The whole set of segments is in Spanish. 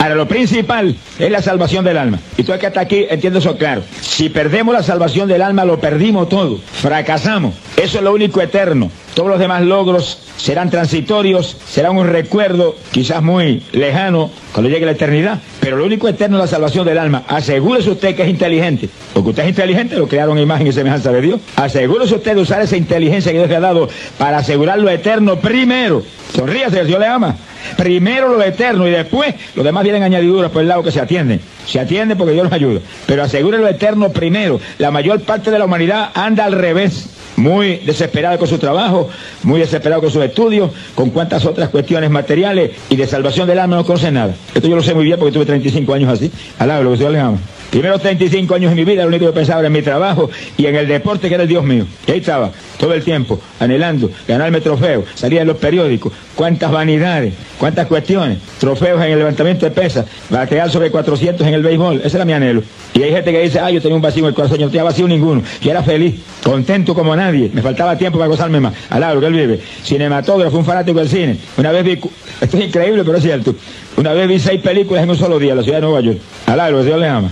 Ahora, lo principal es la salvación del alma. Y tú que hasta aquí entiendo eso claro. Si perdemos la salvación del alma, lo perdimos todo. Fracasamos. Eso es lo único eterno. Todos los demás logros serán transitorios, serán un recuerdo quizás muy lejano cuando llegue la eternidad. Pero lo único eterno es la salvación del alma. Asegúrese usted que es inteligente. Porque usted es inteligente, lo crearon imagen y semejanza de Dios. Asegúrese usted de usar esa inteligencia que Dios le ha dado para asegurar lo eterno primero. Sonríase, Dios le ama. Primero lo eterno y después los demás vienen añadiduras por el lado que se atienden. Se atienden porque Dios nos ayuda. Pero asegure lo eterno primero. La mayor parte de la humanidad anda al revés muy desesperado con su trabajo, muy desesperado con sus estudios, con cuantas otras cuestiones materiales y de salvación del alma no conoce nada. Esto yo lo sé muy bien porque tuve 35 años así. Alaba lo que Dios le. Primeros 35 años de mi vida, lo único que pensaba era en mi trabajo y en el deporte que era el Dios mío. Y ahí estaba, todo el tiempo, anhelando, ganarme trofeos, salía en los periódicos, cuántas vanidades, cuántas cuestiones, trofeos en el levantamiento de pesas, batear sobre 400 en el béisbol, ese era mi anhelo. Y hay gente que dice, ay, yo tenía un vacío en el corazón, yo no tenía vacío ninguno, yo era feliz, contento como nadie, me faltaba tiempo para gozarme más. Alabro que él vive. Cinematógrafo, un fanático del cine. Una vez vi, esto es increíble, pero es cierto, una vez vi seis películas en un solo día en la ciudad de Nueva York. Alabro, Dios le ama.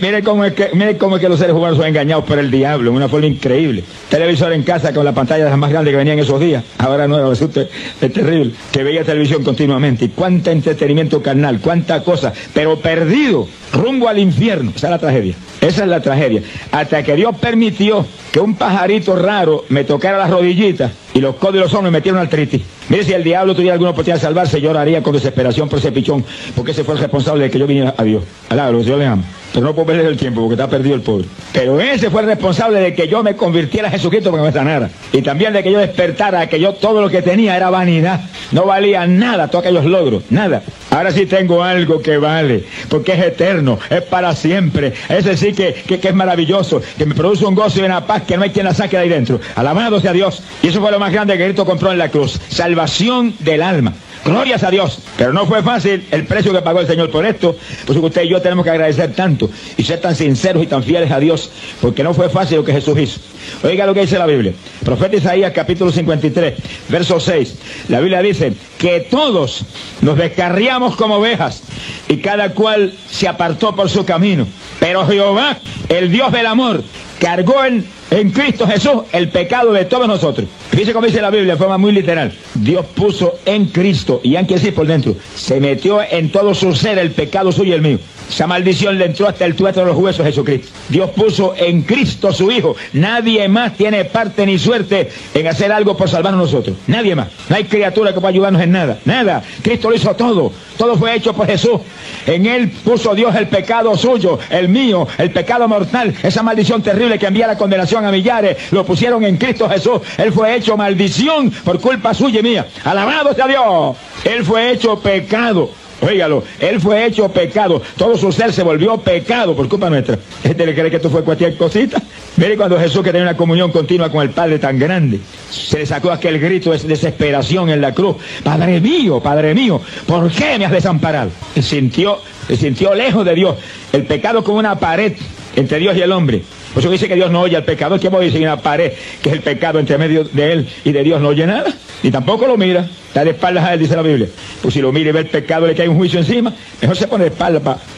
Mire cómo, es que, mire cómo es que los seres humanos son engañados por el diablo, en una forma increíble. Televisor en casa con la pantalla más grande que venía en esos días. Ahora no, es, es terrible. Que veía televisión continuamente. Y cuánta entretenimiento carnal, cuánta cosa. Pero perdido, rumbo al infierno. Esa es la tragedia. Esa es la tragedia. Hasta que Dios permitió que un pajarito raro me tocara las rodillitas y los codos y los hombros me metieron artritis. Mire, si el diablo tuviera alguna oportunidad de salvarse, lloraría con desesperación por ese pichón, porque ese fue el responsable de que yo viniera a Dios. Alá, Dios le ama. Pero no puedo perder el tiempo porque está perdido el pobre. Pero ese fue el responsable de que yo me convirtiera a Jesucristo porque me sanara. Y también de que yo despertara, que yo todo lo que tenía era vanidad. No valía nada todos aquellos logros, nada. Ahora sí tengo algo que vale, porque es eterno, es para siempre. Ese sí que, que, que es maravilloso, que me produce un gozo y una paz que no hay quien la saque de ahí dentro. Alabado sea Dios. Y eso fue lo más grande que Cristo compró en la cruz. Salvación del alma. Glorias a Dios. Pero no fue fácil el precio que pagó el Señor por esto. Pues usted y yo tenemos que agradecer tanto y ser tan sinceros y tan fieles a Dios, porque no fue fácil lo que Jesús hizo. Oiga lo que dice la Biblia. Profeta Isaías capítulo 53, verso 6. La Biblia dice que todos nos descarriamos como ovejas y cada cual se apartó por su camino. Pero Jehová, el Dios del amor, cargó en, en Cristo Jesús el pecado de todos nosotros. Fíjese cómo dice la Biblia de forma muy literal. Dios puso en Cristo, y aunque decir por dentro, se metió en todo su ser el pecado suyo y el mío. Esa maldición le entró hasta el tuétano de los huesos de Jesucristo. Dios puso en Cristo su Hijo. Nadie más tiene parte ni suerte en hacer algo por salvarnos nosotros. Nadie más. No hay criatura que pueda ayudarnos en nada. Nada. Cristo lo hizo todo. Todo fue hecho por Jesús. En Él puso Dios el pecado suyo, el mío, el pecado mortal. Esa maldición terrible que envía la condenación a millares. Lo pusieron en Cristo Jesús. Él fue hecho maldición por culpa suya y mía. Alabado sea Dios. Él fue hecho pecado. Óigalo, él fue hecho pecado. Todo su ser se volvió pecado por culpa nuestra. ¿Este le cree que esto fue cualquier cosita? Mire cuando Jesús que tenía una comunión continua con el Padre tan grande, se le sacó aquel grito de desesperación en la cruz. Padre mío, Padre mío, ¿por qué me has desamparado? Se sintió, se sintió lejos de Dios. El pecado como una pared entre Dios y el hombre. Por eso dice que Dios no oye al pecador. ¿Qué a decir? Una pared que es el pecado entre medio de él y de Dios no oye nada. Ni tampoco lo mira. Está de espaldas a él, dice la Biblia. Pues si lo mira y ve el pecado, le cae un juicio encima. Mejor se pone de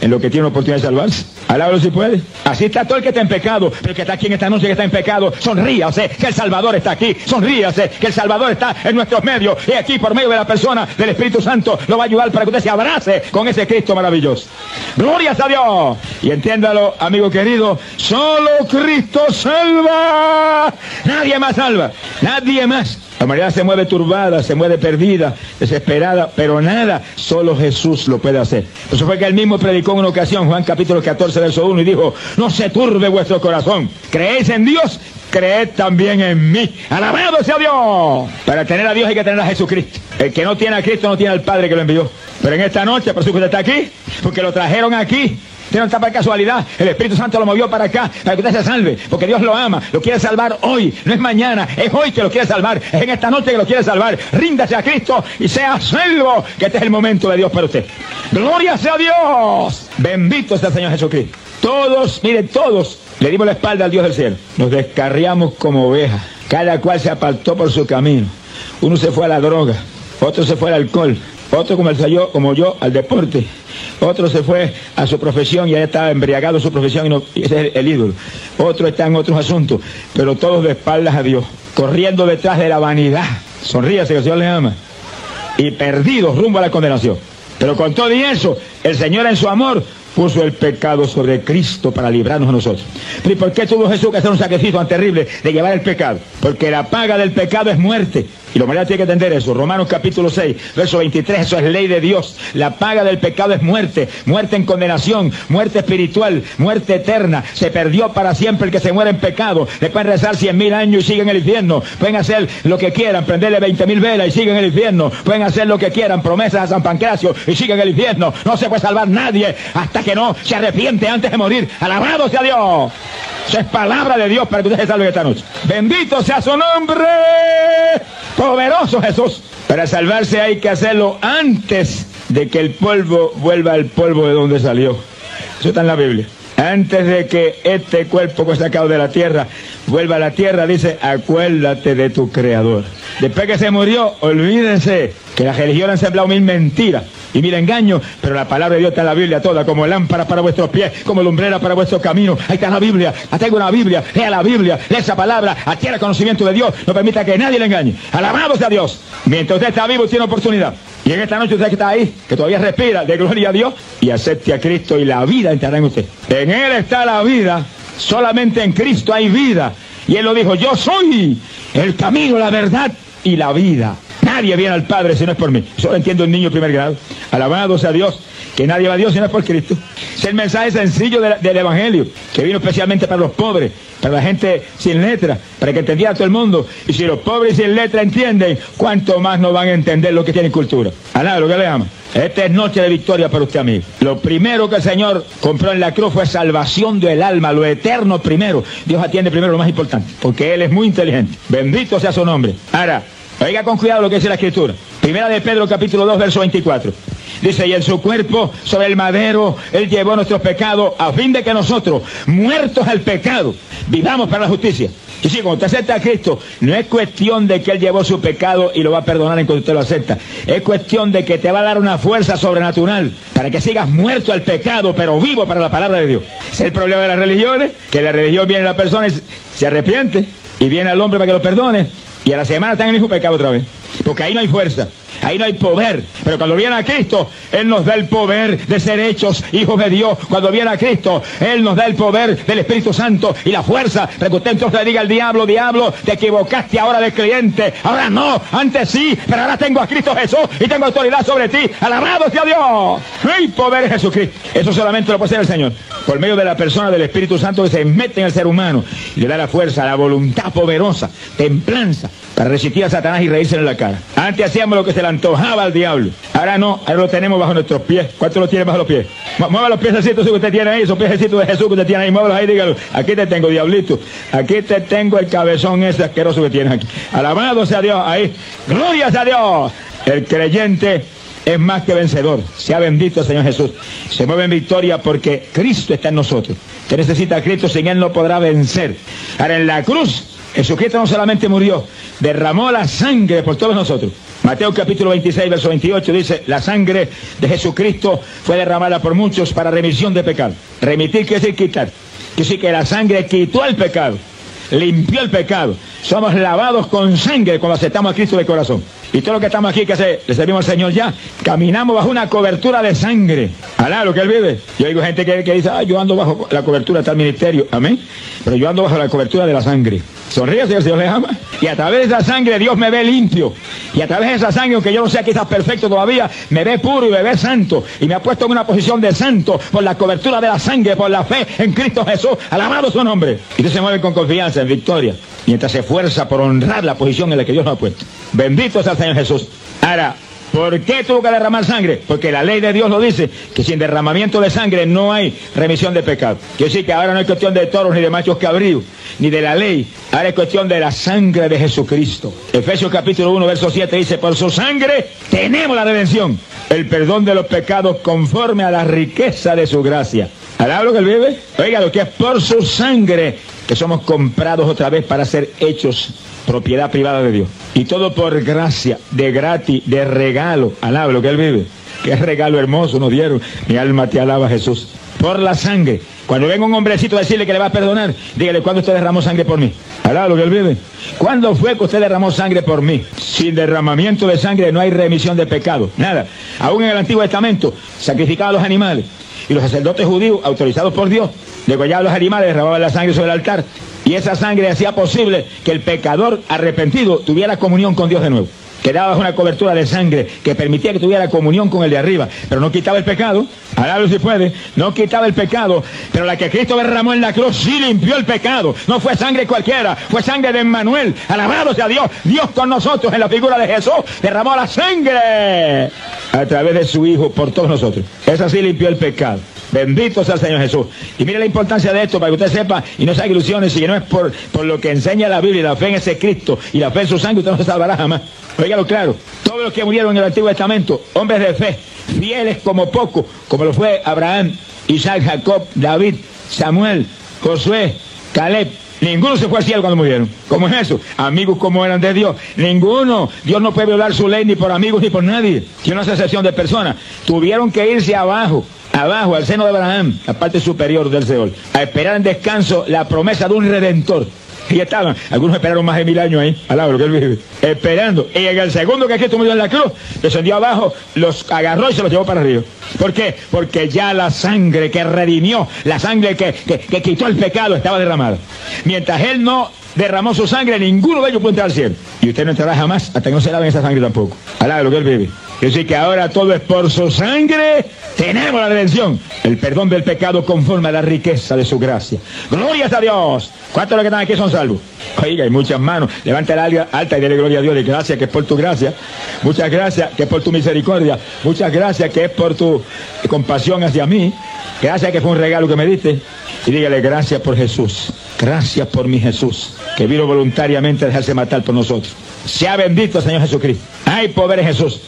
en lo que tiene una oportunidad de salvarse. Alábalo si puede. Así está todo el que está en pecado. Pero el que está aquí en esta noche que está en pecado, sonríase que el Salvador está aquí. Sonríase que el Salvador está en nuestros medios. Y aquí por medio de la persona del Espíritu Santo lo va a ayudar para que usted se abrace con ese Cristo maravilloso. Glorias a Dios. Y entiéndalo, amigo querido, solo Cristo salva. Nadie más salva. Nadie más. La humanidad se mueve turbada, se mueve perdida, desesperada, pero nada, solo Jesús lo puede hacer. Eso fue que él mismo predicó en una ocasión, Juan capítulo 14, verso 1, y dijo, no se turbe vuestro corazón, creéis en Dios, creed también en mí. Alabado sea Dios. Para tener a Dios hay que tener a Jesucristo. El que no tiene a Cristo no tiene al Padre que lo envió. Pero en esta noche, por usted está aquí, porque lo trajeron aquí, No está para casualidad. El Espíritu Santo lo movió para acá, para que usted se salve. Porque Dios lo ama. Lo quiere salvar hoy. No es mañana. Es hoy que lo quiere salvar. Es en esta noche que lo quiere salvar. Ríndase a Cristo y sea salvo. Que este es el momento de Dios para usted. Gloria sea Dios. Bendito sea el Señor Jesucristo. Todos, miren, todos le dimos la espalda al Dios del cielo. Nos descarriamos como ovejas. Cada cual se apartó por su camino. Uno se fue a la droga. Otro se fue al alcohol. Otro como, el, como yo al deporte. Otro se fue a su profesión y ya estaba embriagado su profesión y, no, ese es el, ídolo. Otro está en otros asuntos, pero todos de espaldas a Dios, corriendo detrás de la vanidad. Sonríase que el Señor le ama. Y perdidos rumbo a la condenación. Pero con todo y eso, el Señor en su amor puso el pecado sobre Cristo para librarnos a nosotros. ¿Y por qué tuvo Jesús que hacer un sacrificio tan terrible de llevar el pecado? Porque la paga del pecado es muerte. Y la humanidad tiene que entender eso. Romanos capítulo 6, verso 23, eso es ley de Dios. La paga del pecado es muerte. Muerte en condenación, muerte espiritual, muerte eterna. Se perdió para siempre el que se muere en pecado. Le pueden rezar cien mil años y siguen en el infierno. Pueden hacer lo que quieran, prenderle veinte mil velas y siguen en el infierno. Pueden hacer lo que quieran, promesas a San Pancracio y siguen en el infierno. No se puede salvar nadie hasta que no se arrepiente antes de morir. Alabado sea Dios. Esa es palabra de Dios para que usted se salve esta noche. Bendito sea su nombre. Poderoso Jesús. Para salvarse hay que hacerlo antes de que el polvo vuelva al polvo de donde salió. Eso está en la Biblia. Antes de que este cuerpo que sacado de la tierra vuelva a la tierra, dice, acuérdate de tu creador. Después que se murió, olvídense que la religión ha sembrado mil mentiras y mil engaños, pero la palabra de Dios está en la Biblia toda, como lámpara para vuestros pies, como lumbrera para vuestros caminos. Ahí está la Biblia, tengo una Biblia, lea la Biblia, lea esa palabra, adquiera conocimiento de Dios, no permita que nadie le engañe. Alabado sea Dios. Mientras usted está vivo, tiene oportunidad. Y en esta noche usted que está ahí, que todavía respira, de gloria a Dios, y acepte a Cristo y la vida entrará en usted. En Él está la vida, solamente en Cristo hay vida. Y Él lo dijo, yo soy el camino, la verdad y la vida. Nadie viene al Padre si no es por mí. Eso lo entiendo el niño primer grado. Alabado sea Dios, que nadie va a Dios si no es por Cristo. Es el mensaje sencillo del, del Evangelio, que vino especialmente para los pobres, para la gente sin letra, para que entendiera todo el mundo. Y si los pobres sin letra entienden, ¿cuánto más no van a entender lo que tienen cultura? Alá, lo que le ama. Esta es noche de victoria para usted, amigo. Lo primero que el Señor compró en la cruz fue salvación del alma, lo eterno primero. Dios atiende primero lo más importante, porque Él es muy inteligente. Bendito sea su nombre. Ahora, oiga con cuidado lo que dice la Escritura. Primera de Pedro, capítulo 2, verso 24. Dice, y en su cuerpo, sobre el madero, Él llevó nuestros pecados, a fin de que nosotros, muertos al pecado, vivamos para la justicia. Y si cuando usted acepta a Cristo, no es cuestión de que Él llevó su pecado y lo va a perdonar en cuanto usted lo acepta. Es cuestión de que te va a dar una fuerza sobrenatural para que sigas muerto al pecado, pero vivo para la palabra de Dios. Es el problema de las religiones, que la religión viene a la persona y se arrepiente, y viene al hombre para que lo perdone, y a la semana está en el pecado otra vez. Porque ahí no hay fuerza. Ahí no hay poder. Pero cuando viene a Cristo, Él nos da el poder de ser hechos hijos de Dios. Cuando viene a Cristo, Él nos da el poder del Espíritu Santo y la fuerza. Para que usted entonces le diga al diablo, diablo, te equivocaste ahora de creyente. Ahora no, antes sí, pero ahora tengo a Cristo Jesús y tengo autoridad sobre ti. Alabado sea Dios. hay poder en Jesucristo. Eso solamente lo puede hacer el Señor. Por medio de la persona del Espíritu Santo que se mete en el ser humano y le da la fuerza, la voluntad poderosa, templanza, para resistir a Satanás y reírse en la cara. Antes hacíamos lo que se le antojaba al diablo. Ahora no, ahora lo tenemos bajo nuestros pies. ¿Cuánto lo tiene bajo los pies? Mueva los piececitos que usted tiene ahí, esos piececitos de Jesús que usted tiene ahí, muévalos ahí, dígalo. Aquí te tengo, diablito. Aquí te tengo el cabezón ese asqueroso que tienes aquí. Alabado sea Dios, ahí. Gloria sea Dios. El creyente es más que vencedor. Sea bendito Señor Jesús. Se mueve en victoria porque Cristo está en nosotros. Usted necesita a Cristo, sin Él no podrá vencer. Ahora en la cruz, Jesucristo no solamente murió, derramó la sangre por todos nosotros. Mateo capítulo 26, verso 28 dice, la sangre de Jesucristo fue derramada por muchos para remisión de pecado. Remitir quiere decir quitar. Quiere decir que la sangre quitó el pecado, limpió el pecado. Somos lavados con sangre cuando aceptamos a Cristo de corazón. Y todo lo que estamos aquí, que hace, le servimos al Señor ya, caminamos bajo una cobertura de sangre. Alá, lo que Él vive. Yo oigo gente que, que dice, ah, yo ando bajo la cobertura de tal ministerio. Amén. Pero yo ando bajo la cobertura de la sangre. Sonríe si el Señor le ama. Y a través de esa sangre Dios me ve limpio. Y a través de esa sangre, aunque yo no sea quizás perfecto todavía, me ve puro y me ve santo. Y me ha puesto en una posición de santo por la cobertura de la sangre, por la fe en Cristo Jesús. Alabado su nombre. Y usted se mueve con confianza, en victoria. Mientras se esfuerza por honrar la posición en la que Dios nos ha puesto. Bendito sea el Señor Jesús. Ahora, ¿Por qué tuvo que derramar sangre? Porque la ley de Dios lo dice, que sin derramamiento de sangre no hay remisión de pecado. Quiere decir que ahora no es cuestión de toros ni de machos cabríos, ni de la ley. Ahora es cuestión de la sangre de Jesucristo. Efesios capítulo 1, verso 7 dice, por su sangre tenemos la redención, el perdón de los pecados conforme a la riqueza de su gracia. ¿Alá lo que él vive? Oiga, lo que es por su sangre que somos comprados otra vez para ser hechos propiedad privada de Dios. Y todo por gracia, de gratis, de regalo. Alaba lo que Él vive. Qué regalo hermoso nos dieron. Mi alma te alaba, Jesús. Por la sangre. Cuando venga un hombrecito a decirle que le va a perdonar, dígale, ¿cuándo usted derramó sangre por mí? Alá lo que él vive. ¿Cuándo fue que usted derramó sangre por mí? Sin derramamiento de sangre no hay remisión de pecado. Nada. Aún en el Antiguo Testamento sacrificaban los animales. Y los sacerdotes judíos, autorizados por Dios, degollaban los animales, derramaban la sangre sobre el altar. Y esa sangre hacía posible que el pecador arrepentido tuviera comunión con Dios de nuevo. Que daba una cobertura de sangre que permitía que tuviera comunión con el de arriba, pero no quitaba el pecado, alablo si puede, no quitaba el pecado, pero la que Cristo derramó en la cruz sí limpió el pecado, no fue sangre cualquiera, fue sangre de Emmanuel, alabado sea Dios, Dios con nosotros en la figura de Jesús, derramó la sangre a través de su Hijo por todos nosotros, esa sí limpió el pecado. Bendito sea el Señor Jesús. Y mire la importancia de esto para que usted sepa y no se haga ilusiones y que no es por, por lo que enseña la Biblia, la fe en ese Cristo y la fe en su sangre, usted no se salvará jamás. Óigalo claro, todos los que murieron en el Antiguo Testamento, hombres de fe, fieles como poco, como lo fue Abraham, Isaac, Jacob, David, Samuel, Josué, Caleb, Ninguno se fue al cielo cuando murieron. ¿Cómo es eso? Amigos como eran de Dios. Ninguno. Dios no puede violar su ley ni por amigos ni por nadie. Tiene una excepción de personas. Tuvieron que irse abajo abajo, al seno de Abraham, la parte superior del Seol, a esperar en descanso la promesa de un redentor. Y estaban, algunos esperaron más de mil años ahí, al lado que él vive, esperando. Y en el segundo que Cristo murió en la cruz, descendió abajo, los agarró y se los llevó para arriba. ¿Por qué? Porque ya la sangre que redimió, la sangre que, que, quitó el pecado estaba derramada. Mientras él no derramó su sangre, ninguno de ellos puede entrar al cielo. Y usted no entrará jamás hasta que no se lave esa sangre tampoco. Al lo que él vive. Es decir, que ahora todo es por su sangre. Tenemos la redención. El perdón del pecado conforme a la riqueza de su gracia. Glorias a Dios. ¿Cuántos de los que están aquí son salvos? Oiga, hay muchas manos. Levanta la alta y dele gloria a Dios. De gracias que es por tu gracia. Muchas gracias que es por tu misericordia. Muchas gracias que es por tu compasión hacia mí. Gracias que fue un regalo que me diste. Y dígale gracias por Jesús. Gracias por mi Jesús. Que vino voluntariamente a dejarse matar por nosotros. Sea bendito Señor Jesucristo. Hay poder en Jesús.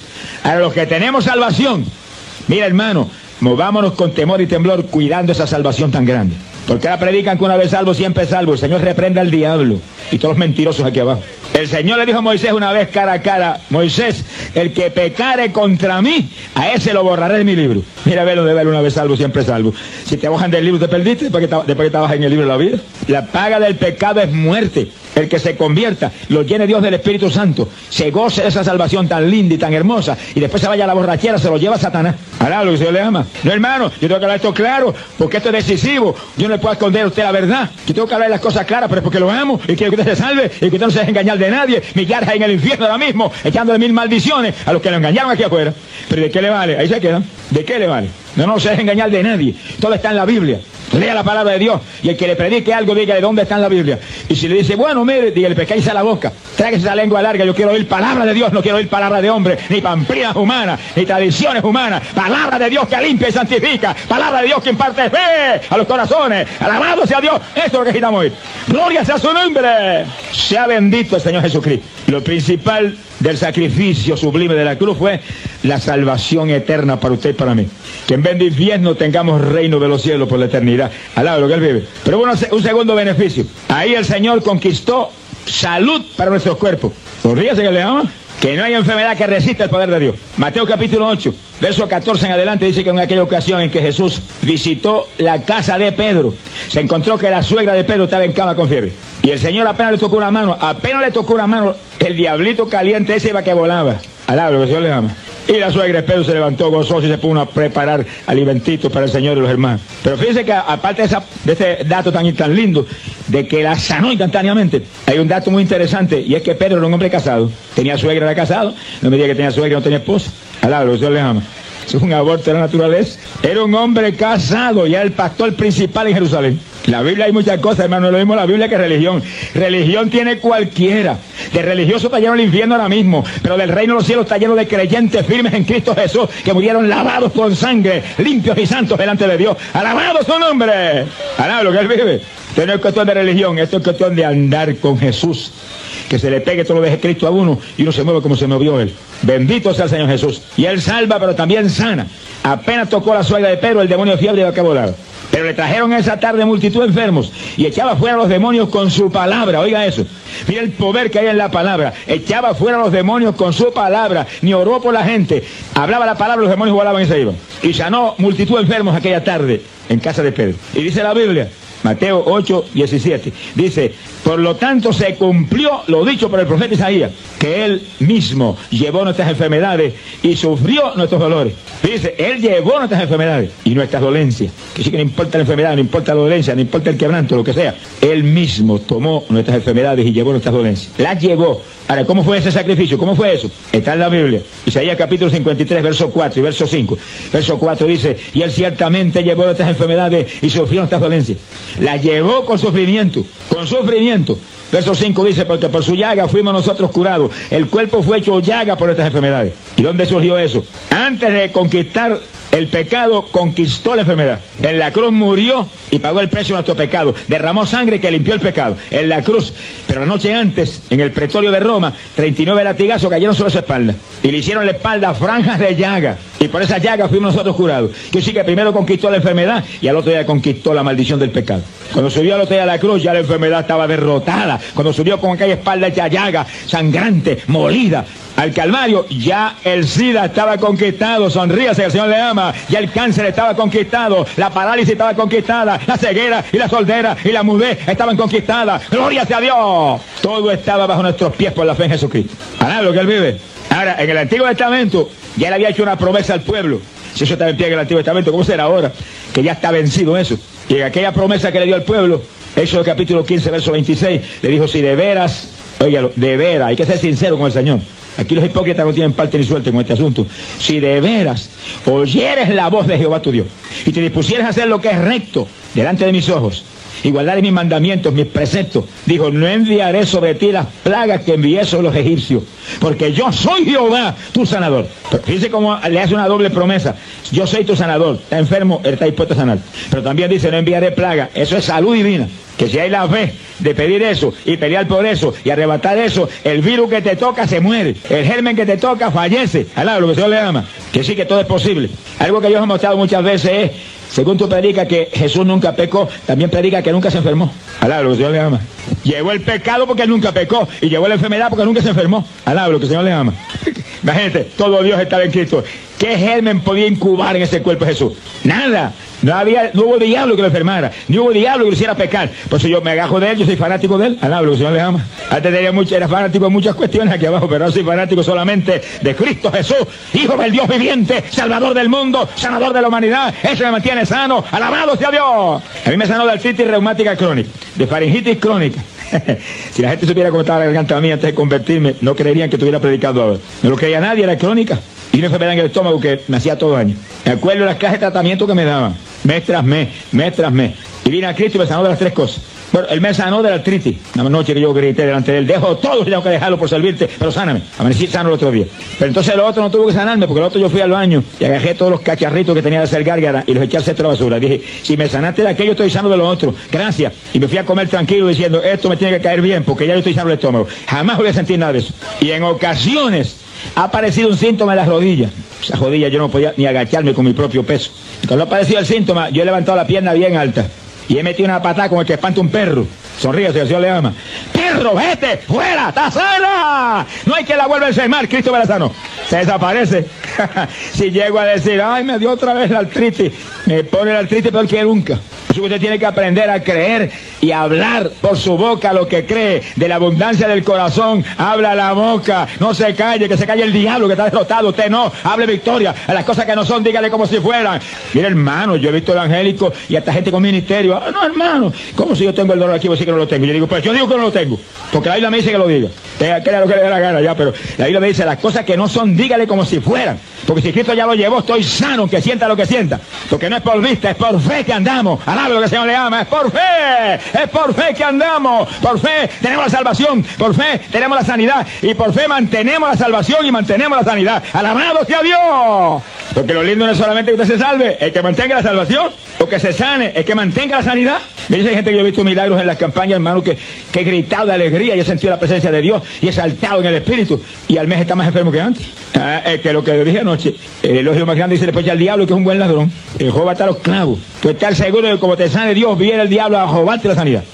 A los que tenemos salvación, mira hermano, movámonos con temor y temblor cuidando esa salvación tan grande. Porque ahora predican que una vez salvo, siempre salvo. El Señor reprenda al diablo y todos los mentirosos aquí abajo. El Señor le dijo a Moisés una vez cara a cara, Moisés, el que pecare contra mí, a ese lo borraré de mi libro. Mira, velo de ver una vez salvo, siempre salvo. Si te bajan del libro, te perdiste después que, después que estabas en el libro de la vida. La paga del pecado es muerte. El que se convierta, lo llene Dios del Espíritu Santo, se goce de esa salvación tan linda y tan hermosa, y después se vaya a la borrachera, se lo lleva a Satanás. Hará lo que Señor le ama. No, hermano, yo tengo que hablar esto claro, porque esto es decisivo. Yo no le puedo esconder a usted la verdad. Yo tengo que hablar las cosas claras, pero es porque lo amo, y quiero que usted se salve, y que usted no se deje engañar de nadie. Millares en el infierno ahora mismo, echándole mil maldiciones a los que lo engañaron aquí afuera. Pero ¿de qué le vale? Ahí se quedan. ¿De qué le vale? No, no se deje engañar de nadie. Todo está en la Biblia. Lea la palabra de Dios. Y el que le predique algo, diga de dónde está en la Biblia. Y si le dice, bueno, mire, dígale, pescáis a la boca. Tráguese esa lengua larga. Yo quiero oír palabra de Dios, no quiero oír palabra de hombre, ni pamplinas humanas, ni tradiciones humanas. Palabra de Dios que limpia y santifica. Palabra de Dios que imparte fe a los corazones. Alabado sea Dios. Esto es lo que necesitamos oír. Gloria sea su nombre. Sea bendito el Señor Jesucristo. Lo principal del sacrificio sublime de la cruz fue la salvación eterna para usted y para mí. Que en vez de infierno tengamos reino de los cielos por la eternidad. Al lo que él vive. Pero bueno, un segundo beneficio. Ahí el Señor conquistó salud para nuestros cuerpos. ¿Podrías que le ama? Que no hay enfermedad que resista el poder de Dios. Mateo capítulo 8, verso 14 en adelante dice que en aquella ocasión en que Jesús visitó la casa de Pedro, se encontró que la suegra de Pedro estaba en cama con fiebre. Y el Señor apenas le tocó una mano, apenas le tocó una mano, el diablito caliente ese iba que volaba. Alabro, que Señor le ama. Y la suegra Pedro se levantó gozoso y se puso a preparar alimentitos para el Señor y los hermanos. Pero fíjense que aparte de, esa, de ese dato tan, tan lindo, de que la sanó instantáneamente, hay un dato muy interesante y es que Pedro era un hombre casado. Tenía suegra, era casado. No me diga que tenía suegra, no tenía esposa. Alabro, Señor le ama. Es un aborto de la naturaleza. Era un hombre casado, ya el pastor principal en Jerusalén. La Biblia hay muchas cosas, hermano, lo mismo la Biblia que religión. Religión tiene cualquiera. De religioso está lleno el infierno ahora mismo, pero del reino de los cielos está lleno de creyentes firmes en Cristo Jesús, que murieron lavados con sangre, limpios y santos delante de Dios. Alabado su nombre. Alabado que él vive. Esto no es cuestión de religión, esto es cuestión de andar con Jesús. Que se le pegue todo lo de Cristo a uno y uno se mueve como se movió él. Bendito sea el Señor Jesús. Y él salva, pero también sana. Apenas tocó la suegra de Pedro, el demonio fiebre iba a volar. Pero le trajeron esa tarde multitud de enfermos y echaba fuera a los demonios con su palabra. Oiga eso. Mira el poder que hay en la palabra. Echaba fuera a los demonios con su palabra. Ni oró por la gente. Hablaba la palabra, los demonios volaban y se iban. Y sanó multitud de enfermos aquella tarde en casa de Pedro. Y dice la Biblia, Mateo 8, 17. Dice, por lo tanto se cumplió lo dicho por el profeta Isaías, que él mismo llevó nuestras enfermedades y sufrió nuestros dolores. Dice, él llevó nuestras enfermedades y nuestras dolencias. Que sí que no importa la enfermedad, no importa la dolencia, no importa el quebranto, lo que sea. Él mismo tomó nuestras enfermedades y llevó nuestras dolencias. Las llevó. Ahora, ¿cómo fue ese sacrificio? ¿Cómo fue eso? Está en la Biblia. Isaías capítulo 53, verso 4 y verso 5. Verso 4 dice, y él ciertamente llevó nuestras enfermedades y sufrió nuestras dolencias. Las llevó con sufrimiento, con sufrimiento. Verso 5 dice, porque por su llaga fuimos nosotros curados. El cuerpo fue hecho llaga por estas enfermedades. ¿Y dónde surgió eso? Antes de conquistar el pecado conquistó la enfermedad. En la cruz murió y pagó el precio de nuestro pecado. Derramó sangre que limpió el pecado. En la cruz. Pero la noche antes, en el pretorio de Roma, 39 latigazos cayeron sobre su espalda. Y le hicieron la espalda franjas de llaga. Y por esa llaga fuimos nosotros curados. Que sí que primero conquistó la enfermedad y al otro día conquistó la maldición del pecado. Cuando subió al otro día a la cruz ya la enfermedad estaba derrotada. Cuando subió con aquella espalda hecha llaga, sangrante, molida, al Calvario, ya el SIDA estaba conquistado, sonríase, el Señor le ama, ya el cáncer estaba conquistado, la parálisis estaba conquistada, la ceguera y la soldera y la mudez estaban conquistadas, gloria sea Dios, todo estaba bajo nuestros pies por la fe en Jesucristo. Lo que él vive. Ahora, en el Antiguo Testamento, ya le había hecho una promesa al pueblo. Si eso estaba en pie en el Antiguo Testamento, ¿cómo será ahora? Que ya está vencido eso. Y en aquella promesa que le dio al pueblo, el capítulo 15, verso 26, le dijo, si de veras, oígalo, de veras, hay que ser sincero con el Señor. Aquí los hipócritas no tienen parte ni suerte con este asunto. Si de veras oyeres la voz de Jehová tu Dios y te dispusieres a hacer lo que es recto delante de mis ojos, y guardaré mis mandamientos, mis preceptos, dijo, no enviaré sobre ti las plagas que envié sobre los egipcios, porque yo soy Jehová, tu sanador. Pero fíjese cómo le hace una doble promesa. Yo soy tu sanador. Está enfermo, él está dispuesto a sanar. Pero también dice, no enviaré plaga. Eso es salud divina. Que si hay la fe de pedir eso y pelear por eso y arrebatar eso, el virus que te toca se muere. El germen que te toca fallece. Alá, lo que Dios le ama. Que sí que todo es posible. Algo que yo he mostrado muchas veces es, según tú predicas que Jesús nunca pecó, también predica que nunca se enfermó. Alá, lo que Dios le ama. Llevó el pecado porque él nunca pecó y llevó la enfermedad porque nunca se enfermó. Alá, lo que el Señor le ama. Imagínate, todo Dios estaba en Cristo. ¿Qué germen podía incubar en ese cuerpo de Jesús? Nada. No había, no hubo diablo que lo enfermara, ni hubo diablo que lo hiciera pecar. Por eso yo me agajo de él, yo soy fanático de él. Alá, lo que el Señor le ama. Antes tenía mucho, era fanático de muchas cuestiones aquí abajo, pero ahora soy fanático solamente de Cristo Jesús, Hijo del Dios viviente, Salvador del mundo, sanador de la humanidad. Eso me mantiene sano. Alabado sea Dios. A mí me sanó de artritis reumática crónica, de faringitis crónica. Si la gente supiera cómo estaba la garganta mía antes de convertirme, no creerían que estuviera predicando ahora. No lo creía nadie, era crónica. Y una enfermedad en el estómago que me hacía todo daño. Me acuerdo de las cajas de tratamiento que me daban, mes tras mes, mes tras mes. Y vine a Cristo y me sanó de las tres cosas. Bueno, él me sanó de la artritis. Una noche que yo grité delante de él, dejo todo y tengo que dejarlo por servirte, pero sáname. Amanecí sano el otro día. Pero entonces el otro no tuvo que sanarme, porque el otro yo fui al baño y agarré todos los cacharritos que tenía de hacer gárgara y los eché al centro de la basura. Dije, si me sanaste de aquello, estoy sano de lo otro. Gracias. Y me fui a comer tranquilo diciendo, esto me tiene que caer bien, porque ya yo estoy sano del estómago. Jamás voy a sentir nada de eso. Y en ocasiones ha aparecido un síntoma en las rodillas. Esa rodilla yo no podía ni agacharme con mi propio peso. Cuando ha aparecido el síntoma, yo he levantado la pierna bien alta. Y he metido una patada como el que espanta un perro. Sonríe, si el Señor le ama. ¡Perro, vete! ¡Fuera! ¡Está! No hay que la vuelva a enfermar, Cristo sanó. Se desaparece. si llego a decir, ay, me dio otra vez la artritis, me pone la artritis peor que nunca. Usted tiene que aprender a creer y hablar por su boca lo que cree. De la abundancia del corazón, habla la boca. No se calle, que se calle el diablo que está derrotado. Usted no, hable victoria. A las cosas que no son, dígale como si fueran. Mire, hermano, yo he visto evangélicos y hasta gente con ministerio. Ah, no, hermano, ¿cómo si yo tengo el dolor aquí? Vos sí que no lo tengo. Yo digo, pues yo digo que no lo tengo. Porque la Biblia me dice que lo diga. Tenga que lo que le dé la gana ya, pero la Biblia me dice las cosas que no son, dígale como si fueran. Porque si Cristo ya lo llevó, estoy sano, que sienta lo que sienta. Porque no es por vista, es por fe que andamos. Alabe lo que el Señor le ama, es por fe, es por fe que andamos. Por fe tenemos la salvación, por fe tenemos la sanidad y por fe mantenemos la salvación y mantenemos la sanidad. Alabado sea Dios. Porque lo lindo no es solamente que usted se salve, el que mantenga la salvación, o que se sane, el que mantenga la sanidad. Me dice gente que yo he visto milagros en las campañas, hermano, que, que he gritado de alegría y he sentido la presencia de Dios y he saltado en el espíritu y al mes está más enfermo que antes. Ah, es que lo que dije anoche, el elogio más grande dice después ya el diablo que es un buen ladrón. El Job va a estar los clavos. Tú estás seguro de que como te sane Dios, viene el diablo a robarte la sanidad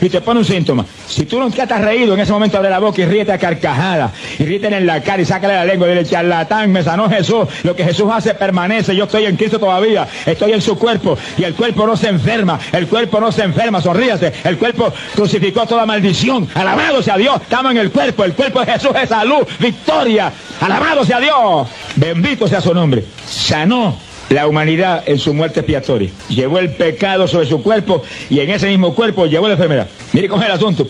y te pone un síntoma. Si tú no te has reído, en ese momento abre la boca y ríete a carcajada. Y ríete en la cara y sácale la lengua y dile, charlatán, me sanó Jesús. Lo que Jesús hace permanece. Yo estoy en Cristo todavía. Estoy en su cuerpo. Y el cuerpo no se enferma. El cuerpo no se enferma. Sonríase. El cuerpo crucificó toda maldición. Alabado sea Dios. Estamos en el cuerpo. El cuerpo de Jesús es salud, victoria. Alabado sea Dios. Bendito sea su nombre. Sanó la humanidad en su muerte expiatoria. Llevó el pecado sobre su cuerpo y en ese mismo cuerpo llevó la enfermedad. Mire cómo es el asunto.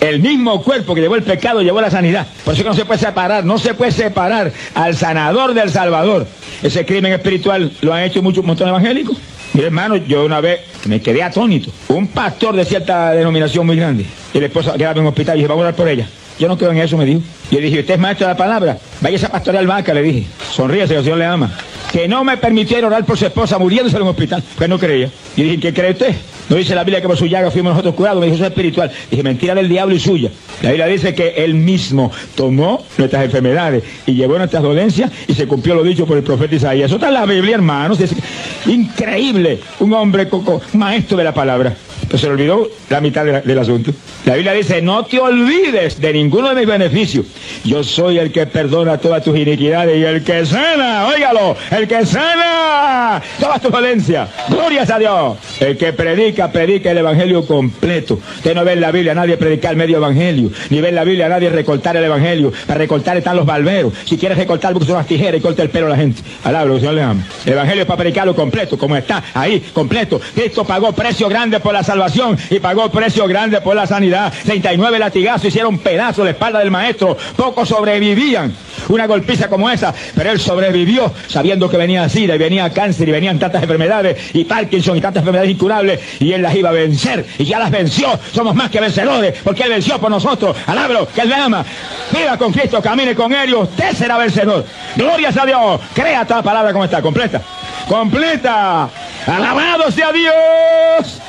El mismo cuerpo que llevó el pecado llevó la sanidad. Por eso que no se puede separar, no se puede separar al sanador del Salvador. Ese crimen espiritual lo han hecho muchos montones evangélicos. Mire, hermano, yo una vez me quedé atónito. Un pastor de cierta denominación muy grande. Y la esposa quedaba en un hospital y dije, vamos a orar por ella. Yo no creo en eso, me dijo. Y le dije, ¿usted es maestro de la palabra? Vaya esa pastoral vaca, le dije. Sonríese, que el Señor le ama que no me permitieron orar por su esposa muriéndose en un hospital, porque no creía. Y dije, ¿qué cree usted? No dice la Biblia que por su llaga fuimos nosotros curados, me dijo, eso es espiritual. Dije, mentira del diablo y suya. La Biblia dice que él mismo tomó nuestras enfermedades y llevó nuestras dolencias y se cumplió lo dicho por el profeta Isaías. Eso está en la Biblia, hermanos. Es increíble. Un hombre coco, maestro de la palabra. Pero se le olvidó la mitad del asunto. La Biblia dice, no te olvides de ninguno de mis beneficios. Yo soy el que perdona todas tus iniquidades y el que sana, óigalo, el que sana todas tus dolencias. Glorias a Dios. El que predica, predica el evangelio completo. Usted no ve en la Biblia a nadie predicar medio evangelio, ni ve en la Biblia a nadie recortar el evangelio. Para recortar están los barberos. Si quieres recortar, busca unas tijeras y corta el pelo a la gente. Alabro, el Señor le ama. El evangelio es para predicarlo completo, como está ahí, completo. Cristo pagó precio grande por la salvación y pagó precio grande por la sanidad. 39 latigazos hicieron pedazo la espalda del maestro. Pocos sobrevivían una golpiza como esa, pero él sobrevivió sabiendo que venía SIDA y venía cáncer y venían tantas enfermedades y Parkinson y tantas enfermedades incurables y él las iba a vencer y ya las venció. Somos más que vencedores porque él venció por nosotros. Alábalo, que él le ama. Viva con Cristo, camine con él y usted será vencedor. Glorias a Dios. Crea toda palabra como está, completa. Completa. Alabado sea Dios.